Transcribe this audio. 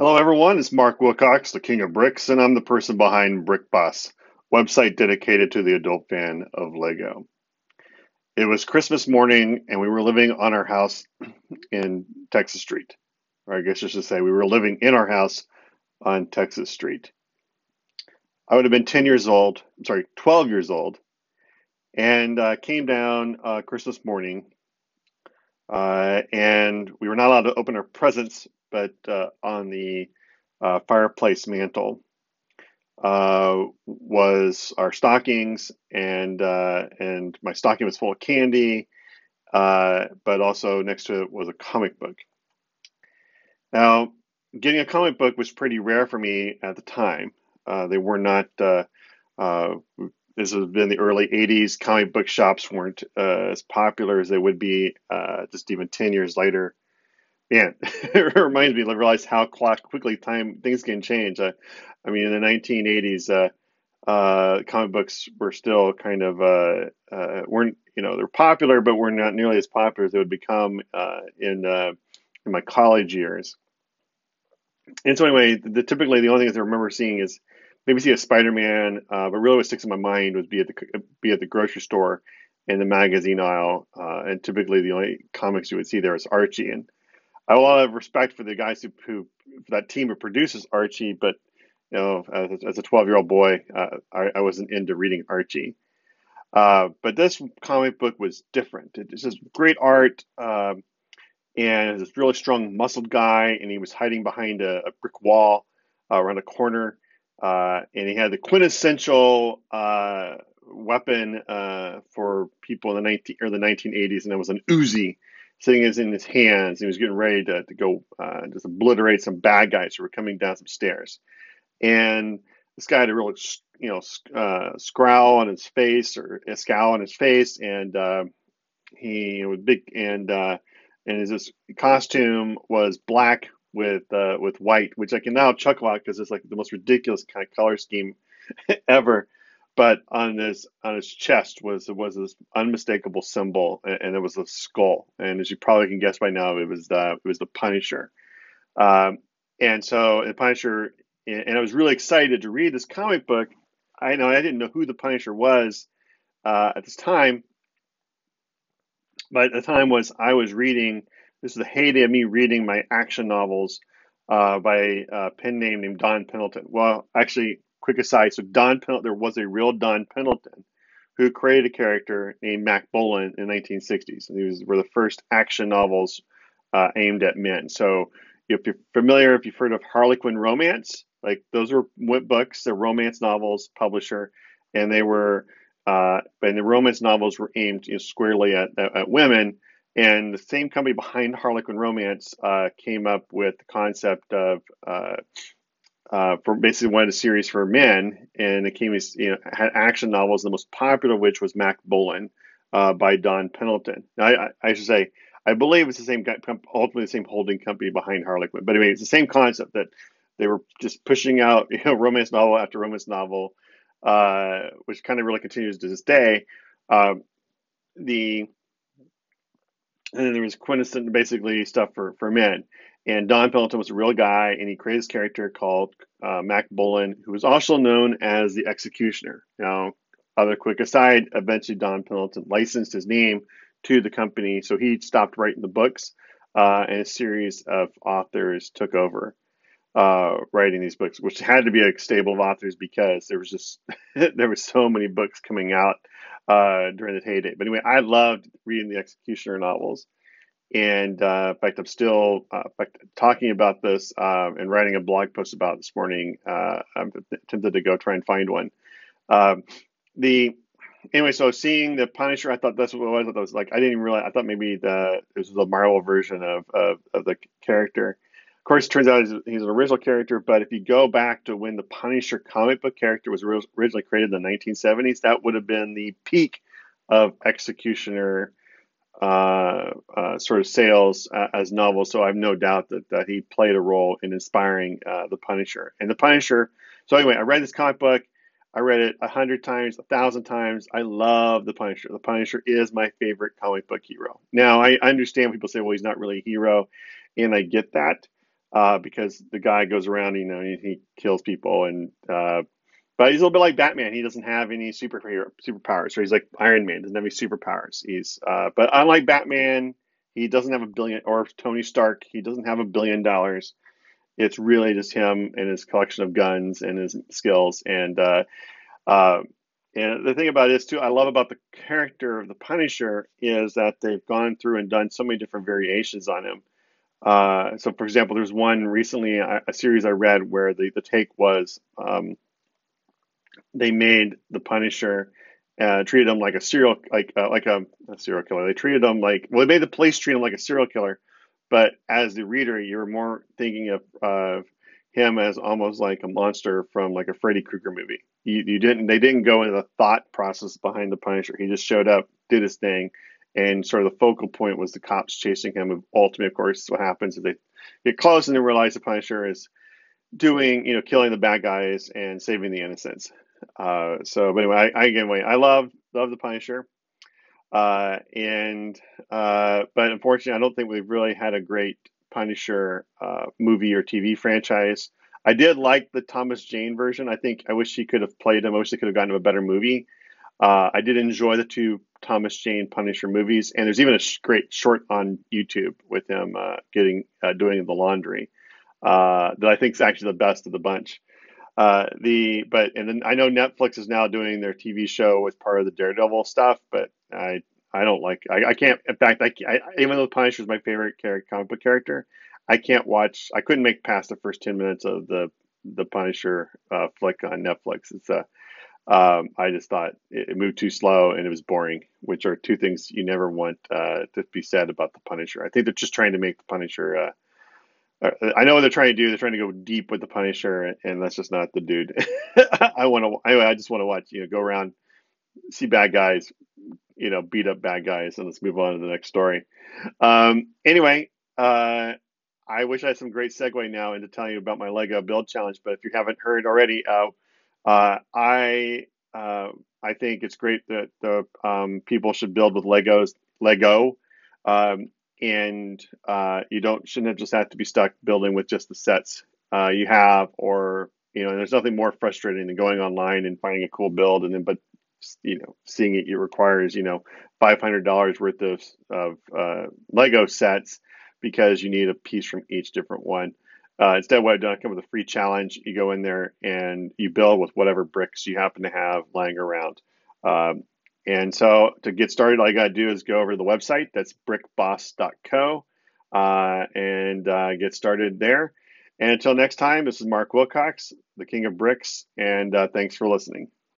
Hello, everyone. It's Mark Wilcox, the King of Bricks, and I'm the person behind Brick Boss, website dedicated to the adult fan of Lego. It was Christmas morning, and we were living on our house in Texas Street. Or I guess I should say, we were living in our house on Texas Street. I would have been 10 years old, I'm sorry, 12 years old, and uh, came down uh, Christmas morning. Uh, and we were not allowed to open our presents but uh, on the uh, fireplace mantle uh, was our stockings, and uh, and my stocking was full of candy, uh, but also next to it was a comic book. Now, getting a comic book was pretty rare for me at the time. They were not. This has been the early 80s. Comic book shops weren't as popular as they would be just even 10 years later man, it reminds me to realize how quickly time things can change. Uh, I mean, in the 1980s, uh, uh, comic books were still kind of uh, uh, weren't you know they're popular, but were not nearly as popular as they would become uh, in in my college years. And so anyway, the, the, typically the only things I remember seeing is maybe see a Spider-Man, but really what sticks in my mind was be at the be at the grocery store in the magazine aisle, and typically the only comics you would see there is Archie and I have a lot of respect for the guys who, who for that team who produces Archie, but you know, as, as a 12 year old boy, uh, I, I, wasn't into reading Archie. Uh, but this comic book was different. It's just great art, um, and this really strong, muscled guy, and he was hiding behind a, a brick wall uh, around a corner, uh, and he had the quintessential uh, weapon uh, for people in the 19 or the 1980s, and it was an Uzi sitting in his hands. He was getting ready to, to go uh, just obliterate some bad guys who were coming down some stairs. And this guy had a real, you know, uh, scowl on his face or a scowl on his face, and uh, he was big and uh, and his costume was black with uh, with white, which I can now chuckle at because it's like the most ridiculous kind of color scheme ever but on his on his chest was was this unmistakable symbol, and, it was a skull. And as you probably can guess by now, it was the it was the Punisher. Um, and so the Punisher, and I was really excited to read this comic book. I know I didn't know who the Punisher was uh, at this time, but the time was I was reading. This is the heyday of me reading my action novels uh, by a pen name named Don Pendleton. Well, actually, quick aside. So Don Pendleton, there was a real Don Pendleton who created a character named Mack Bolan in the 1960s. And these were the first action novels uh, aimed at men. So if you're familiar, if you've heard of Harlequin Romance, like those are books, they're romance novels, publisher, and they were, uh, and the romance novels were aimed you know, squarely at, at, at, women. And the same company behind Harlequin Romance uh, came up with the concept of uh, uh, for basically wanted a series for men, and it came you know had action novels. The most popular of which was Mack Bolan uh, by Don Pendleton. Now, I, I, should say I believe it's the same ultimately the same holding company behind Harlequin, but anyway, it's the same concept that they were just pushing out you know romance novel after romance novel, uh, which kind of really continues to this day. Um, the and then there was quintessential basically stuff for for men. And Don Pendleton was a real guy, and he created this character called uh, Mack Bolan, who was also known as the Executioner. Now, other quick aside, eventually Don Pendleton licensed his name to the company, so he stopped writing the books, uh, and a series of authors took over uh, writing these books, which had to be a stable of authors because there was just there were so many books coming out uh, during the heyday. But anyway, I loved reading the Executioner novels. And uh, in fact, I'm still uh, fact, talking about this uh, and writing a blog post about this morning. Uh, I'm tempted to go try and find one. Um, the anyway, so seeing the Punisher, I thought that's what it was. I thought it was like I didn't even realize. I thought maybe the this was a Marvel version of, of, of the character. Of course, it turns out he's, he's, an original character. But if you go back to when the Punisher comic book character was originally created in the 1970s, that would have been the peak of Executioner uh, uh, sort of sales uh, as novels. So I have no doubt that, that he played a role in inspiring uh, the Punisher. And the Punisher. So anyway, I read this comic book. I read it a hundred times, a thousand times. I love the Punisher. The Punisher is my favorite comic book hero. Now I understand people say, well, he's not really a hero, and I get that. Uh, because the guy goes around, you know, he, he kills people, and uh, but he's a little bit like Batman. He doesn't have any superhero superpowers, or he's like Iron Man, doesn't have any superpowers. He's uh, but unlike Batman, he doesn't have a billion, or Tony Stark, he doesn't have a billion dollars. It's really just him and his collection of guns and his skills, and uh, uh, and the thing about this too, I love about the character of the Punisher is that they've gone through and done so many different variations on him. Uh, so, for example, there's one recently, a, a, series I read where the, the take was um, they made the Punisher, uh, treated him like a serial, like uh, like a, a, serial killer. They treated him like, well, they made the police treat him like a serial killer, but as the reader, you're more thinking of uh, him as almost like a monster from like a Freddy Krueger movie. You, you didn't, they didn't go into the thought process behind the Punisher. He just showed up, did his thing, and sort of the focal point was the cops chasing him. Ultimately, of course, what happens is they get close and they realize the Punisher is doing, you know, killing the bad guys and saving the innocents. Uh, so, but anyway, I, I again, I love love the Punisher, uh, and uh, but unfortunately, I don't think we've really had a great Punisher uh, movie or TV franchise. I did like the Thomas Jane version. I think I wish he could have played him. I wish they could have gotten him a better movie. Uh, I did enjoy the two Thomas Jane Punisher movies, and there's even a sh- great short on YouTube with him uh, getting uh, doing the laundry uh, that I think is actually the best of the bunch. Uh, the but and then I know Netflix is now doing their TV show with part of the Daredevil stuff, but I I don't like I, I can't. In fact, I, I even though Punisher is my favorite character, comic book character, I can't watch. I couldn't make past the first ten minutes of the the Punisher uh, flick on Netflix. It's a um, I just thought it, moved too slow and it was boring, which are two things you never want uh, to be said about the Punisher. I think they're just trying to make the Punisher. Uh, uh I know what they're trying to do. They're trying to go deep with the Punisher, and that's just not the dude. I want to. I, I just want to watch. You know, go around, see bad guys, you know, beat up bad guys, and let's move on to the next story. Um, anyway, uh, I wish I had some great segue now into telling you about my Lego build challenge. But if you haven't heard already, uh, I uh, I think it's great that the um, people should build with Legos, Lego, um, and uh, you don't shouldn't just have to be stuck building with just the sets uh, you have, or you know, there's nothing more frustrating than going online and finding a cool build, and then but you know, seeing it, it requires you know five hundred dollars worth of of uh, Lego sets because you need a piece from each different one. Uh, instead, what I've done, I come with a free challenge. You go in there and you build with whatever bricks you happen to have lying around. Um, and so to get started, all you got to do is go over to the website. That's brickboss.co uh, and uh, get started there. And until next time, this is Mark Wilcox, the King of Bricks, and uh, thanks for listening.